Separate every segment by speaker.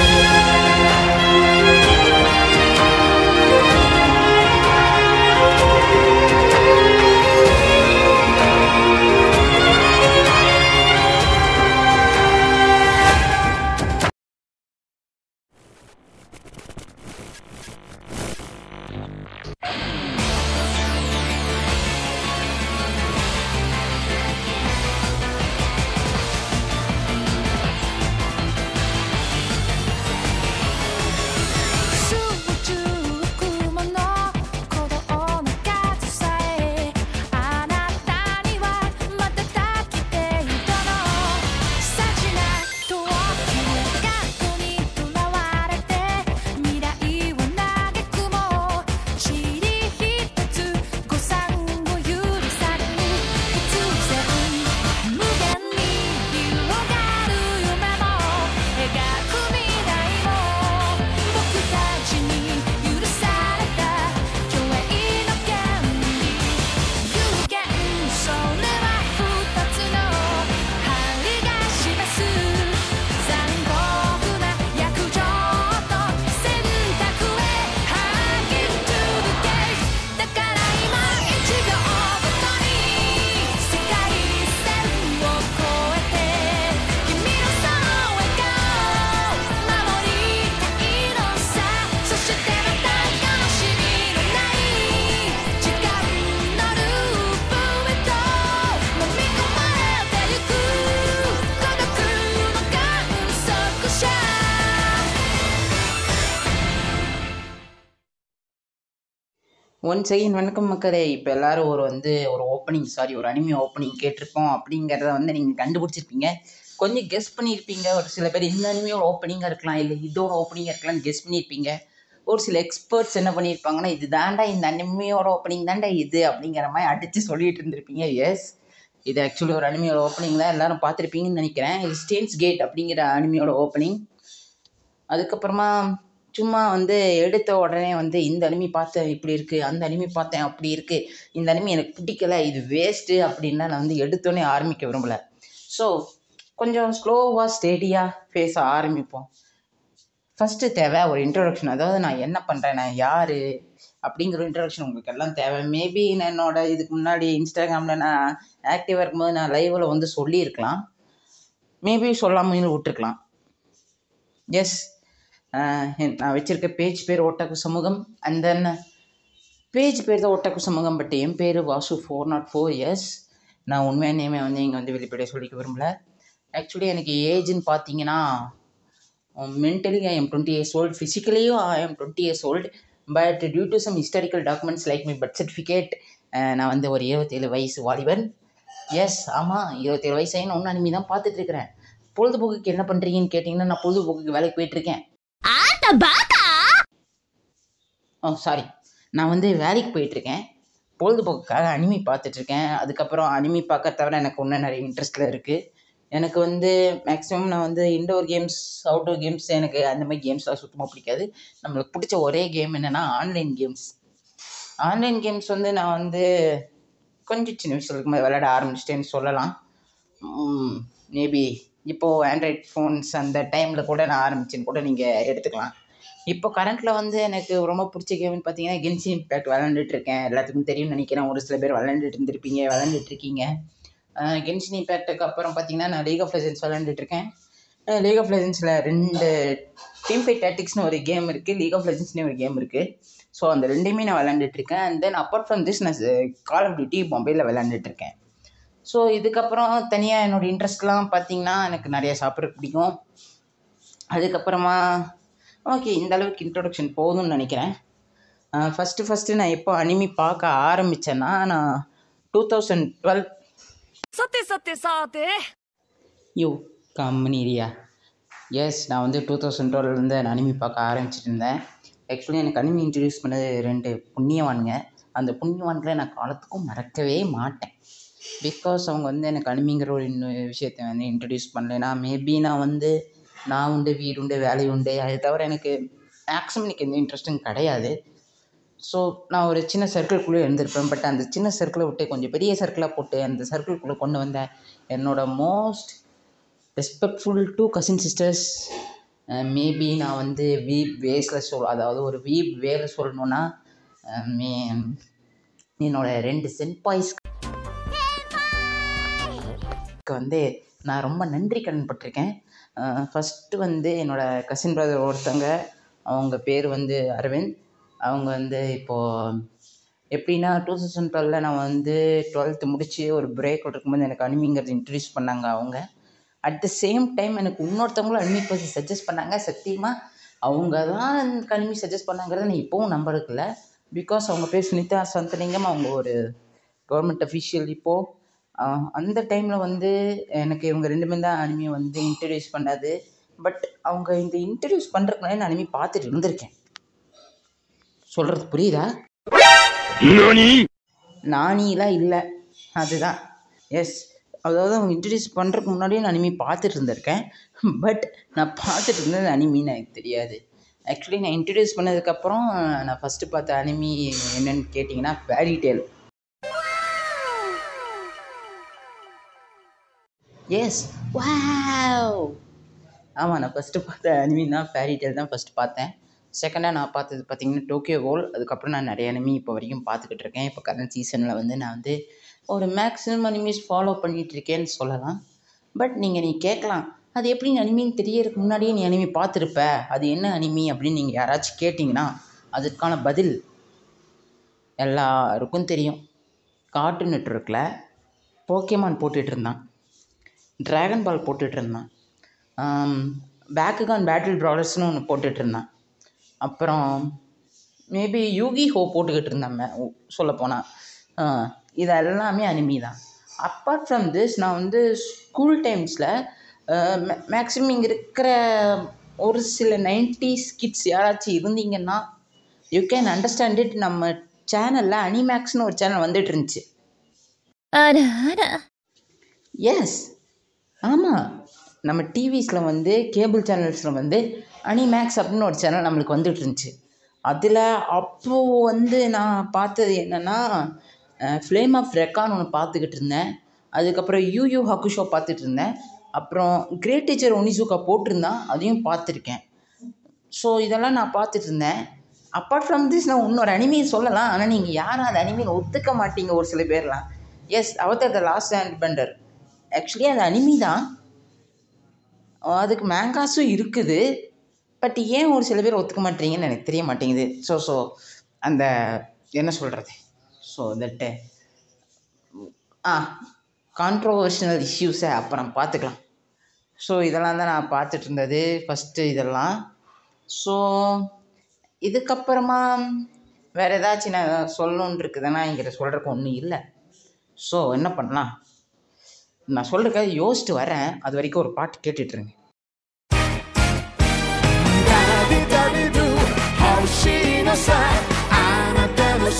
Speaker 1: Thank you.
Speaker 2: One second வணக்கம் மக்களே. இப்போ எல்லாரும் ஒரு வந்து ஒரு ஓப்பனிங் சாரி ஒரு அனிமி ஓப்பனிங் கேட்டிருப்போம் அப்படிங்கிறத வந்து நீங்கள் கண்டுபிடிச்சிருப்பீங்க. கொஞ்சம் கெஸ் பண்ணியிருப்பீங்க. ஒரு சில பேர் இந்த அனிமியோட ஓப்பனிங்காக இருக்கலாம் இல்லை இதோட ஓப்பனிங்காக இருக்கலாம்னு கெஸ் பண்ணியிருப்பீங்க. ஒரு சில எக்ஸ்பர்ட்ஸ் என்ன பண்ணியிருப்பாங்கன்னா இது தாண்டா இந்த அனிமையோட ஓப்பனிங் தாண்டா இது? அப்படிங்கிற மாதிரி அடித்து சொல்லிட்டு இருந்திருப்பீங்க. எஸ் இது ஆக்சுவலி ஒரு அனிமியோட ஓப்பனிங் தான் எல்லாரும் பார்த்துருப்பீங்கன்னு நினைக்கிறேன். இது ஸ்டேன்ஸ் கேட் அப்படிங்கிற அனிமியோட ஓப்பனிங் அதுக்கப்புறமா சும்மா வந்து எடுத்த உடனே வந்து இந்த அனிமி பார்த்தேன் இப்படி இருக்குது அந்த அனிமி பார்த்தேன் அப்படி இருக்குது இந்த அனிமி எனக்கு பிடிக்கல. இது வேஸ்ட்டு அப்படின்னா நான் வந்து எடுத்தோடனே ஆரம்பிக்க விரும்பல. ஸோ கொஞ்சம் ஸ்லோவாக ஸ்டெடியாக பேச ஆரம்பிப்போம். ஃபஸ்ட்டு தேவை ஒரு இன்ட்ரொடக்ஷன் அதாவது நான் என்ன பண்ணுறேன் நான் யார்? அப்படிங்கிற இன்ட்ரடக்ஷன் உங்களுக்கு எல்லாம் தேவை. மேபி நான் என்னோட இதுக்கு முன்னாடி இன்ஸ்டாகிராமில் நான் ஆக்டிவாக இருக்கும்போது நான் லைவில் வந்து சொல்லியிருக்கலாம். மேபி சொல்லாமல் விட்டுருக்கலாம். எஸ் நான் வச்சுருக்க பேஜ் பேர் ஓட்டக்கு சமூகம் அண்ட் தென் பேஜ் பேர் தான் ஓட்டக்கு சமூகம் பட் என் பேர் Vasu four not four years நான் உண்மையான நேமே வந்து இங்கே வந்து வெளிப்படையாக சொல்லிக்க விரும்பல. ஆக்சுவலி எனக்கு ஏஜ்னு பார்த்தீங்கன்னா mentally I am twenty years old ஃபிசிக்கலியும் I am twenty years old but due to some historical documents like my birth certificate நான் வந்து ஒரு இருபத்தேழு வயசு வாலிபன். எஸ் ஆமாம் இருபத்தேழு வயசு ஆகி ஒன்று ஒன்றும் அனிமி தான் பார்த்துட்ருக்கிறேன் பொழுதுபோக்குக்கு என்ன பண்ணுறீங்கன்னு கேட்டிங்கன்னா நான் பொழுதுபோக்குக்கு வேலைக்கு போயிட்டுருக்கேன் ஓ சாரி நான் வந்து வேலைக்கு போயிட்டுருக்கேன். பொழுதுபோக்குக்காக அனிமி பார்த்துட்ருக்கேன் அதுக்கப்புறம் அனிமி பார்க்க தவிர எனக்கு இன்னும் நிறைய இன்ட்ரெஸ்ட்டில் இருக்குது எனக்கு வந்து மேக்ஸிமம் நான் வந்து இன்டோர் கேம்ஸ் அவுட்டோர் கேம்ஸ் எனக்கு அந்த மாதிரி கேம்ஸ்லாம் சுத்தமாக பிடிக்காது. நம்மளுக்கு பிடிச்ச ஒரே கேம் என்னென்னா ஆன்லைன் கேம்ஸ் ஆன்லைன் கேம்ஸ் வந்து நான் வந்து கொஞ்சம் சின்ன வயசுல இருக்கும்போது விளையாட ஆரம்பிச்சிட்டேன்னு சொல்லலாம். மேபி இப்போது ஆண்ட்ராய்ட் ஃபோன்ஸ் அந்த டைமில் கூட நான் ஆரம்பிச்சேன்னு கூட நீங்கள் எடுத்துக்கலாம். இப்போ கரண்ட்டில் வந்து எனக்கு ரொம்ப பிடிச்ச கேம்னு பார்த்தீங்கன்னா கென்சி இம்பேக்ட் விளாண்டுட்டு இருக்கேன். எல்லாத்துக்கும் தெரியும்னு நினைக்கிறேன். ஒரு சில பேர் விளாண்டுட்டு இருந்திருப்பீங்க விளாண்டுட்டு இருக்கீங்க. கென்சின் இம்பேக்ட்டுக்கு அப்புறம் பார்த்தீங்கன்னா நான் லீக் ஆஃப் லெஜன்ஸ் விளாண்டுட்டு இருக்கேன். லீக் ஆஃப் லெஜன்ஸில் ரெண்டு டீம் ஃபைட் டேட்டிக்ஸ்னு ஒரு கேம் இருக்குது லீக் ஆஃப் லெஜன்ஸ்னு ஒரு கேம் இருக்குது ஸோ அந்த ரெண்டையுமே நான் விளாண்டுட்டு இருக்கேன். And then apart from this நான் கால் ஆஃப் டியூட்டி மொபைலில் விளாண்டுட்டு இருக்கேன். ஸோ இதுக்கப்புறம் தனியாக என்னோடய இன்ட்ரெஸ்ட்லாம் பார்த்தீங்கன்னா எனக்கு நிறைய சாப்பிட்ற பிடிக்கும். அதுக்கப்புறமா ஓகே இந்த அளவுக்கு இன்ட்ரொடக்ஷன் போதும்னு நினைக்கிறேன். ஃபஸ்ட்டு ஃபஸ்ட்டு நான் எப்போ அனிமி பார்க்க ஆரம்பித்தேன்னா நான் டூ தௌசண்ட் டுவெல்
Speaker 3: சத்தே சத்தே சாத்தே.
Speaker 2: யூ கம்பெனிரியா எஸ் நான் வந்து டூ தௌசண்ட் டுவெல்லேருந்து அனிமி பார்க்க ஆரம்பிச்சிட்டு இருந்தேன். ஆக்சுவலி எனக்கு அனிமி இன்ட்ரடியூஸ் பண்ணது ரெண்டு புண்ணியவானுங்க. அந்த புண்ணியவான்களை நான் காலத்துக்கும் மறக்கவே மாட்டேன். பிகாஸ் அவங்க வந்து எனக்கு அனிமிங்கிற ஒரு இன்னொரு விஷயத்தை வந்து இன்ட்ரடியூஸ் பண்ணலைன்னா மேபி நான் வந்து நான் உண்டு வீடு உண்டு வேலை உண்டு அது தவிர எனக்கு மேக்ஸிமம் எனக்கு எந்த இன்ட்ரெஸ்ட்டும் கிடையாது. ஸோ நான் ஒரு சின்ன சர்க்கிள்குள்ளே இருந்திருப்பேன். பட் அந்த சின்ன சர்க்கிளை விட்டு கொஞ்சம் பெரிய சர்க்கிளாக போட்டு அந்த சர்க்கிள்குள்ளே கொண்டு வந்த என்னோட most respectful to cousin sisters maybe நான் வந்து வீப் வேஸில் சொல் அதாவது ஒரு வீப் வேல சொல்லணுன்னா மே என்னோட ரெண்டு சென்பாய்ஸ். வந்து நான் ரொம்ப நன்றி கடன் பட்டிருக்கேன். ஃபஸ்ட்டு வந்து என்னோடய கசின் பிரதர் ஒருத்தங்க அவங்க பேர் வந்து அரவிந்த். அவங்க வந்து இப்போது எப்படின்னா டூ தௌசண்ட் டுவெலில் நான் வந்து டுவெல்த்து முடித்து ஒரு பிரேக் இருக்கும்போது எனக்கு அனிமிங்கிறது இன்ட்ரடியூஸ் பண்ணாங்க அவங்க. அட் த சேம் டைம் எனக்கு இன்னொருத்தவங்களும் அனிமி பற்றி சஜஸ்ட் பண்ணாங்க. சத்தியமாக அவங்க தான் எனக்கு அனிமி சஜஸ்ட் பண்ணாங்கிறத நான் இப்போவும் நம்பருக்கில்ல பிகாஸ் அவங்க பேர் சுனிதா சந்தலிங்கம். அவங்க ஒரு கவர்மெண்ட் அஃபிஷியல் இப்போது அந்த டைமில் வந்து எனக்கு இவங்க ரெண்டுமே தான் அனிமி வந்து இன்ட்ரடியூஸ் பண்ணது பட் அவங்க இந்த இன்ட்ரடியூஸ் பண்ணுறதுக்கு முன்னாடி நான் அனிமி பார்த்துட்டு இருந்திருக்கேன். சொல்கிறது புரியுதா? நானிலாம் இல்லை. அதுதான். எஸ் அதாவது அவங்க இன்ட்ரடியூஸ் பண்ணுறதுக்கு முன்னாடியே நான் அனிமி பார்த்துட்டு இருந்திருக்கேன். பட் நான் பார்த்துட்டு இருந்தது அனிமின்னு எனக்கு தெரியாது. ஆக்சுவலி நான் இன்ட்ரடியூஸ் பண்ணதுக்கப்புறம் நான் ஃபஸ்ட்டு பார்த்த அனிமி என்னன்னு கேட்டிங்கன்னா ஃபேரி டேல் எஸ் வாவ் ஆமாம் நான் ஃபஸ்ட்டு பார்த்த அனிமின்னா ஃபேரி டேல் தான் ஃபஸ்ட்டு பார்த்தேன். செகண்டாக நான் பார்த்தது பார்த்திங்கன்னா டோக்கியோ கோல் அதுக்கப்புறம் நான் நிறைய அனிமி இப்போ வரைக்கும் பார்த்துக்கிட்டு இருக்கேன். இப்போ கரண்ட் சீசனில் வந்து நான் வந்து ஒரு மேக்ஸிமம் அனிமீஸ் ஃபாலோ பண்ணிகிட்டு இருக்கேன்னு சொல்லலாம். பட் நீங்கள் நீ கேட்கலாம். அது எப்படி நீ அனிமின்னு தெரியறதுக்கு முன்னாடியே நீ அனிமி பார்த்துருப்ப. அது என்ன அனிமி அப்படின்னு நீங்கள் யாராச்சும் கேட்டிங்கன்னா அதுக்கான பதில் எல்லாருக்கும் தெரியும். கார்ட்டூன் நெட்ஒர்க்கில் போக்கேமான் போட்டுட்டு இருந்தான். ட்ராகன் பால் போட்டுகிட்ருந்தேன் பேக்குகான் பேட்டில் ப்ராடக்ட்ஸ்னு ஒன்று போட்டுகிட்ருந்தேன் அப்புறம் மேபி யூகி ஹோ போட்டுக்கிட்டு இருந்தேன் சொல்லப்போனால் இது எல்லாமே அனிமி தான் அப்பார்ட் ஃப்ரம் திஸ் நான் வந்து ஸ்கூல் டைம்ஸில் மேக்ஸிமம் இங்கே இருக்கிற ஒரு சில நைன்டிஸ் கிட்ஸ் யாராச்சும் இருந்தீங்கன்னா யூ கேன் அண்டர்ஸ்டாண்ட் இட் நம்ம சேனலில் அனிமேக்ஸ்னு ஒரு சேனல் வந்துட்டு இருந்துச்சு எஸ் ஆமாம் நம்ம டிவிஸில் வந்து கேபிள் சேனல்ஸில் வந்து அனிமேக்ஸ் அப்படின்னு ஒரு சேனல் நம்மளுக்கு வந்துட்டு இருந்துச்சு. அதில் அப்போது வந்து நான் பார்த்தது என்னென்னா ஃப்ளேம் ஆஃப் ரெக்கான்னு ஒன்று பார்த்துக்கிட்டு இருந்தேன். அதுக்கப்புறம் யூ யூ ஹக்குஷோ பார்த்துட்டு இருந்தேன். அப்புறம் கிரேட் டீச்சர் ஒனிசுக்கா போட்டிருந்தான். அதையும் பார்த்துருக்கேன். ஸோ இதெல்லாம் நான் பார்த்துட்டு இருந்தேன். அப்பார்ட் ஃப்ரம் திஸ் நான் இன்னொரு அனிமையை சொல்லலாம். ஆனால் நீங்கள் யாரும் அந்த அனிமையை ஒத்துக்க மாட்டீங்க ஒரு சில பேர்லாம். Yes avatar the last hand bender actually அது அனிமி தான் அதுக்கு மேங்காஸும் இருக்குது. பட் ஏன் ஒரு சில பேர் ஒத்துக்க மாட்டீங்கன்னு எனக்கு தெரிய மாட்டேங்குது. ஸோ ஸோ அந்த என்ன சொல்கிறது ஸோ தட்டு ஆ கான்ட்ரோவர்ஷனல் இஷ்யூஸை அப்புறம் பார்த்துக்கலாம் ஸோ இதெல்லாம் தான் நான் பார்த்துட்டு இருந்தது. ஃபஸ்ட்டு இதெல்லாம். ஸோ இதுக்கப்புறமா வேறு ஏதாச்சும் நான் சொல்லணுன்னு இருக்குதுன்னா என்கிட்ட சொல்கிறக்கு ஒன்றும் இல்லை. ஸோ என்ன பண்ணலாம்? நான் சொல்கிறக்க யோசிச்சு வரேன் அது வரைக்கும் ஒரு பாட்டு
Speaker 4: கேட்டுட்ருங்க. How she knows I'm a devil,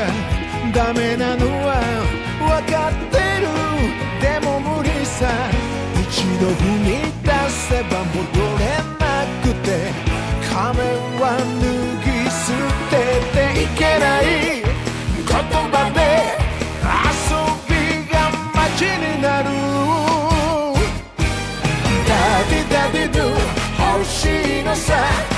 Speaker 4: ゃダメなのは分かってるでも無理さ一度踏み出せば戻れなくて仮面は脱ぎ捨てていけない言葉で遊びが街になるダディダディドゥ欲しいのさ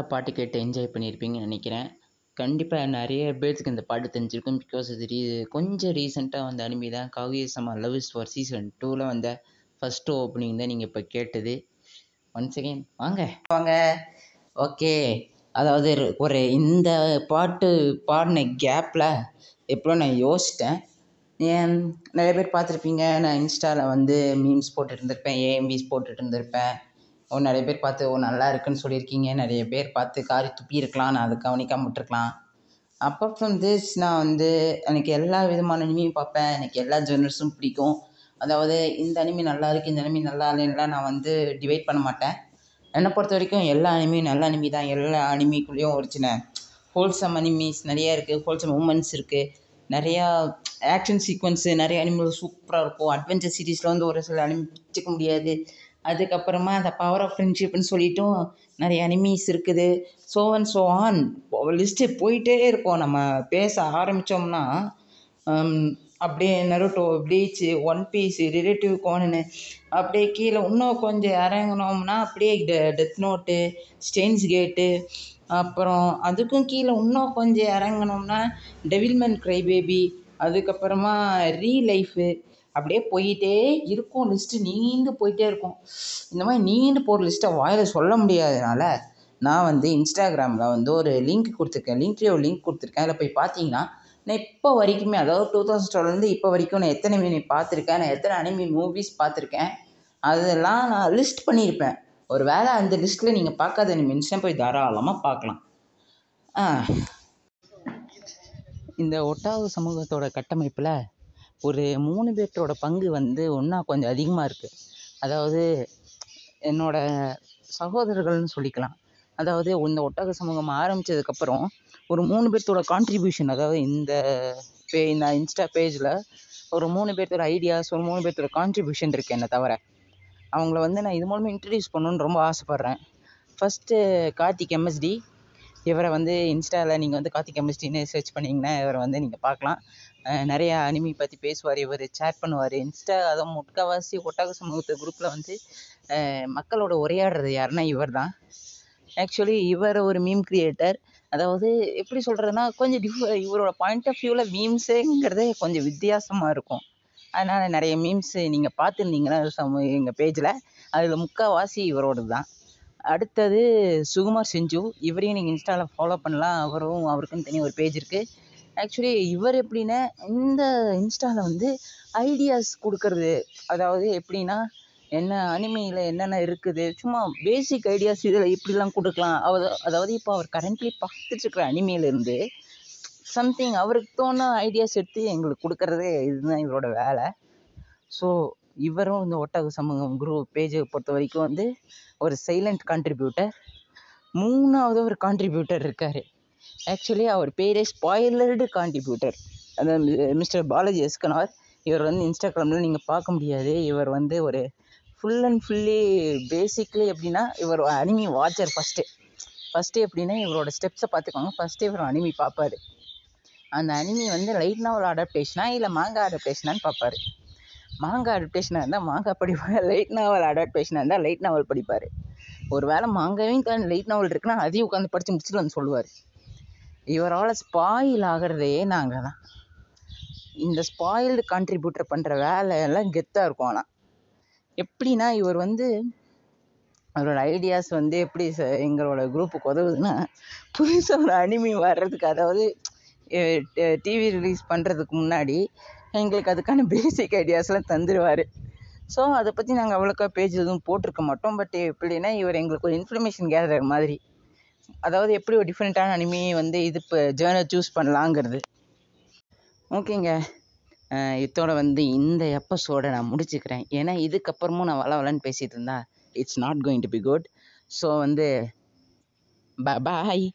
Speaker 2: நல்லா பாட்டு கேட்டு என்ஜாய் பண்ணியிருப்பீங்கன்னு நினைக்கிறேன். கண்டிப்பாக நிறைய பேர்த்துக்கு இந்த பாட்டு தெரிஞ்சிருக்கும் பிகாஸ் இது ரீ கொஞ்சம் ரீசெண்டாக வந்த அனிமி தான். காவிய சமா லவ் இஸ் ஃபார் சீசன் டூவில் வந்த ஃபஸ்ட்டு ஓப்பனிங் தான் நீங்கள் இப்போ கேட்டது. ஒன்ஸ் அகெயின் வாங்க. வாங்க. ஓகே அதாவது ஒரு இந்த பாட்டு பாடின கேப்பில் எப்போ நான் யோசித்தேன் ஏன் நிறைய பேர் பார்த்துருப்பீங்க. நான் இன்ஸ்டாவில் வந்து மீம்ஸ் போட்டுட்டு இருந்திருப்பேன் ஏஎம்விஸ் போட்டுட்டு இருந்திருப்பேன். ஓ நிறைய பேர் பார்த்து ஓ நல்லா இருக்குன்னு சொல்லியிருக்கீங்க. நிறைய பேர் பார்த்து காரி துப்பியிருக்கலாம் நான் அதை கவனிக்காம விட்டுருக்கலாம். அப்பார்ட் ஃப்ரம் திஸ் நான் வந்து எனக்கு எல்லா விதமான அனிமையும் பார்ப்பேன். எனக்கு எல்லா ஜெனர்ஸும் பிடிக்கும். அதாவது இந்த அனிமி நல்லா இருக்குது இந்த அனிமி நல்லா இல்லைன்னுலாம் நான் வந்து டிவைட் பண்ண மாட்டேன். என்னை பொறுத்த வரைக்கும் எல்லா அனிமியும் நல்ல அனிமி தான். எல்லா அனிமிக்குள்ளேயும் ஒரு சின்ன ஹோல்சம் அனிமிஸ் நிறையா இருக்குது ஹோல்சம் மூமெண்ட்ஸ் இருக்குது நிறையா ஆக்ஷன் சீக்வன்ஸு நிறைய அனிமல் சூப்பராக இருக்கும். அட்வென்ச்சர் சீரீஸில் வந்து ஒரு சில அனிமி பிடிச்சிக்க முடியாது. அதுக்கப்புறமா அந்த பவர் ஆஃப் ஃப்ரெண்ட்ஷிப்னு சொல்லிட்டும் நிறைய அனிமீஸ் இருக்குது. So and so on list போயிட்டே இருக்கும். நம்ம பேச ஆரம்பித்தோம்னா அப்படியே Naruto Bleach one piece relative கோனனு அப்படியே கீழே இன்னும் கொஞ்சம் இறங்குனோம்னா அப்படியே டெ டெத் நோட்டு ஸ்டெயின்ஸ் கேட்டு அப்புறம் அதுக்கும் கீழே இன்னும் கொஞ்சம் இறங்குனோம்னா டெவில்மென் க்ரை பேபி அதுக்கப்புறமா ரீ லைஃபு அப்படியே போயிட்டே இருக்கும் லிஸ்ட்டு நீண்டு போயிட்டே இருக்கும். இந்த மாதிரி நீண்டு போகிற லிஸ்ட்டை வாயில் சொல்ல முடியாதனால நான் வந்து இன்ஸ்டாகிராமில் வந்து ஒரு லிங்க் கொடுத்துருக்கேன். லிங்க்லேயே ஒரு லிங்க் கொடுத்துருக்கேன். அதில் போய் பார்த்தீங்கன்னா நான் இப்போ வரைக்குமே அதாவது டூ தௌசண்ட் டுவெல்லேருந்து இப்போ வரைக்கும் நான் எத்தனை அனிமி பார்த்துருக்கேன் நான் எத்தனை அனிமி மூவிஸ் பார்த்துருக்கேன் அதெல்லாம் நான் லிஸ்ட் பண்ணியிருப்பேன் ஒரு வேளை அந்த லிஸ்ட்டில் நீங்கள் பார்க்காத அனிமின்ஸ்னால் போய் தாராளமாக பார்க்கலாம். இந்த ஒட்டாவு சமூகத்தோட கட்டமைப்பில் ஒரு மூணு பேர்த்தோட பங்கு வந்து ஒன்றா கொஞ்சம் அதிகமாக இருக்குது அதாவது என்னோட சகோதரர்கள்னு சொல்லிக்கலாம். அதாவது இந்த ஒட்டக சமூகம் ஆரம்பித்ததுக்கப்புறம் ஒரு மூணு பேர்த்தோட கான்ட்ரிபியூஷன் அதாவது இந்த பே இந்த இன்ஸ்டா பேஜில் ஒரு மூணு பேர்த்தோட ஐடியாஸ் ஒரு மூணு பேர்த்தோட கான்ட்ரிபியூஷன் இருக்குது என்னை தவிர. அவங்கள வந்து நான் இது மூலமாக இன்ட்ரடியூஸ் பண்ணணுன்னு ரொம்ப ஆசைப்பட்றேன். ஃபஸ்ட்டு கார்த்திக் எம்எஸ்டி இவரை வந்து இன்ஸ்டாவில் நீங்கள் வந்து கார்த்திக் எம்எஸ்டின்னு சர்ச் பண்ணிங்கன்னா இவரை வந்து நீங்கள் பார்க்கலாம். நிறைய அனிமி பற்றி பேசுவார் இவர் சேட் பண்ணுவார். இன்ஸ்டா அதை முக்கால்வாசி ஒட்டக சமூகத்து குரூப்பில் வந்து மக்களோட உரையாடுறது யாருன்னா இவர் தான் ஆக்சுவலி இவர் ஒரு மீம் கிரியேட்டர் அதாவது எப்படி சொல்கிறதுனா கொஞ்சம் டிஃப் இவரோட பாயிண்ட் ஆஃப் வியூவில் மீம்ஸுங்கிறதே கொஞ்சம் வித்தியாசமாக இருக்கும். அதனால் நிறைய மீம்ஸ் நீங்கள் பார்த்துருந்தீங்கன்னா சம எங்கள் பேஜில் அதில் முக்கால்வாசி இவரோடது தான் அடுத்தது சுகுமார் செஞ்சு இவரையும் நீங்கள் இன்ஸ்டாவில் ஃபாலோ பண்ணலாம். அவரும் அவருக்குன்னு தனி ஒரு பேஜ் இருக்குது ஆக்சுவலி இவர் எப்படின்னா இந்த இன்ஸ்டாவில் வந்து ஐடியாஸ் கொடுக்கறது. அதாவது எப்படின்னா என்ன அனிமையில் என்னென்ன இருக்குது? சும்மா பேசிக் ஐடியாஸ் இதில் இப்படிலாம் கொடுக்கலாம். அவ- அதாவது இப்போ அவர் கரண்ட்லி பார்த்துட்ருக்குற அனிமையிலேருந்து சம்திங் அவருக்கு தோண ஐடியாஸ் எடுத்து எங்களுக்கு கொடுக்கறதே இதுதான் இவரோட வேலை. ஸோ இவரும் இந்த ஒட்டக சமூகம் குரூப் பேஜை பொறுத்த வரைக்கும் வந்து ஒரு சைலண்ட் கான்ட்ரிபியூட்டர் மூணாவது ஒரு கான்ட்ரிபியூட்டர் இருக்கார். ஆக்சுவலி அவர் பேரே ஸ்பாயிலர்டு கான்ட்ரிபியூட்டர் அதாவது மிஸ்டர் பாலாஜி எஸ்கனார் இவர் வந்து இன்ஸ்டாகிராமில் நீங்கள் பார்க்க முடியாது. இவர் வந்து ஒரு ஃபுல் அண்ட் ஃபுல்லி பேசிக்லி எப்படின்னா இவர் அனிமி வாட்சர் ஃபஸ்ட்டு ஃபஸ்ட்டு எப்படின்னா இவரோட ஸ்டெப்ஸை பார்த்துக்கோங்க. ஃபஸ்ட்டு இவர் அனிமி பார்ப்பாரு. அந்த அனிமி வந்து லைட் நாவல் அடாப்டேஷனா இல்லை மாங்கா அடாப்டேஷனான்னு பார்ப்பாரு. மாங்கா அடாப்டேஷனாக இருந்தால் மாங்கா படிப்பார். லைட் நாவல் அடாப்டேஷனாக இருந்தால் லைட் நாவல் படிப்பார். ஒரு வேளை மாங்காவையும் தாண்டி லைட் நாவல் இருக்குன்னா அதையும் உட்காந்து படித்து முடிச்சுட்டு வந்து சொல்லுவார். இவரால் ஸ்பாயில் ஆகிறதே நாங்கள் தான் இந்த ஸ்பாயில்டு கான்ட்ரிபியூட்டர் பண்ணுற வேலையெல்லாம் கெத்தாக இருக்கும் ஆனால் எப்படின்னா இவர் வந்து அவரோட ஐடியாஸ் வந்து எப்படி ச- எங்களோட குரூப்புக்கு உதவுதுன்னா புதுசாக ஒரு அனிமி வர்றதுக்கு அதாவது டிவி ரிலீஸ் பண்ணுறதுக்கு முன்னாடி எங்களுக்கு அதுக்கான பேசிக் ஐடியாஸ்லாம் தந்துடுவார் ஸோ அதை பற்றி நாங்கள் அவ்வளோக்கா பேஜ் எதுவும் போட்டிருக்க மாட்டோம். பட் எப்படின்னா இவர் எங்களுக்கு ஒரு இன்ஃபர்மேஷன் கேதர் மாதிரி. அதாவது எப்படி ஒரு டிஃப்ரெண்ட்டான அனிமி வந்து இது இப்போ ஜேர்னர் சூஸ் பண்ணலாங்கிறது. ஓகேங்க இதோட வந்து இந்த எபிசோடை நான் முடிச்சுக்கிறேன். ஏன்னா இதுக்கப்புறமும் நான் வள வளன்னு பேசிகிட்டு இருந்தா it's not going to be good so வந்து பாய்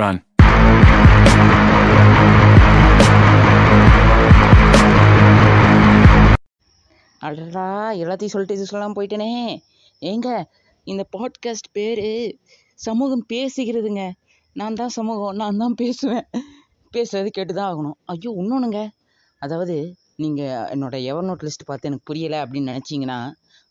Speaker 5: Run.
Speaker 2: அடடா எல்லாத்தையும் சொல்லிட்டு இது சொல்லாமல் போயிட்டேனே. ஏங்க இந்த பாட்காஸ்ட் பேர் சமூகம் பேசுகிறதுங்க. நான் தான் சமூகம் நான் தான் பேசுவேன். பேசுகிறது கேட்டு தான் ஆகணும். ஐயோ இன்னொன்றுங்க அதாவது நீங்கள் என்னோட எவர் நோட் லிஸ்ட் பார்த்து எனக்கு புரியலை அப்படின்னு நினச்சிங்கன்னா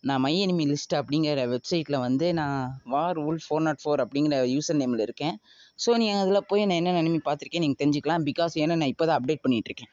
Speaker 2: நான் மை எனிமி லிஸ்ட் அப்படிங்கிற வெப்சைட்டில் வந்து நான் வார் உல் ஃபோர் நாட் ஃபோர் அப்படிங்கிற யூசர் நேமில் இருக்கேன். ஸோ நீங்கள் அதில் போய் நான் என்ன அனிமி பார்த்துருக்கேன் நீங்கள் தெரிஞ்சுக்கலாம். பிகாஸ் ஏன்னா நான் இப்போ தான் அப்டேட் பண்ணிகிட்ருக்கேன்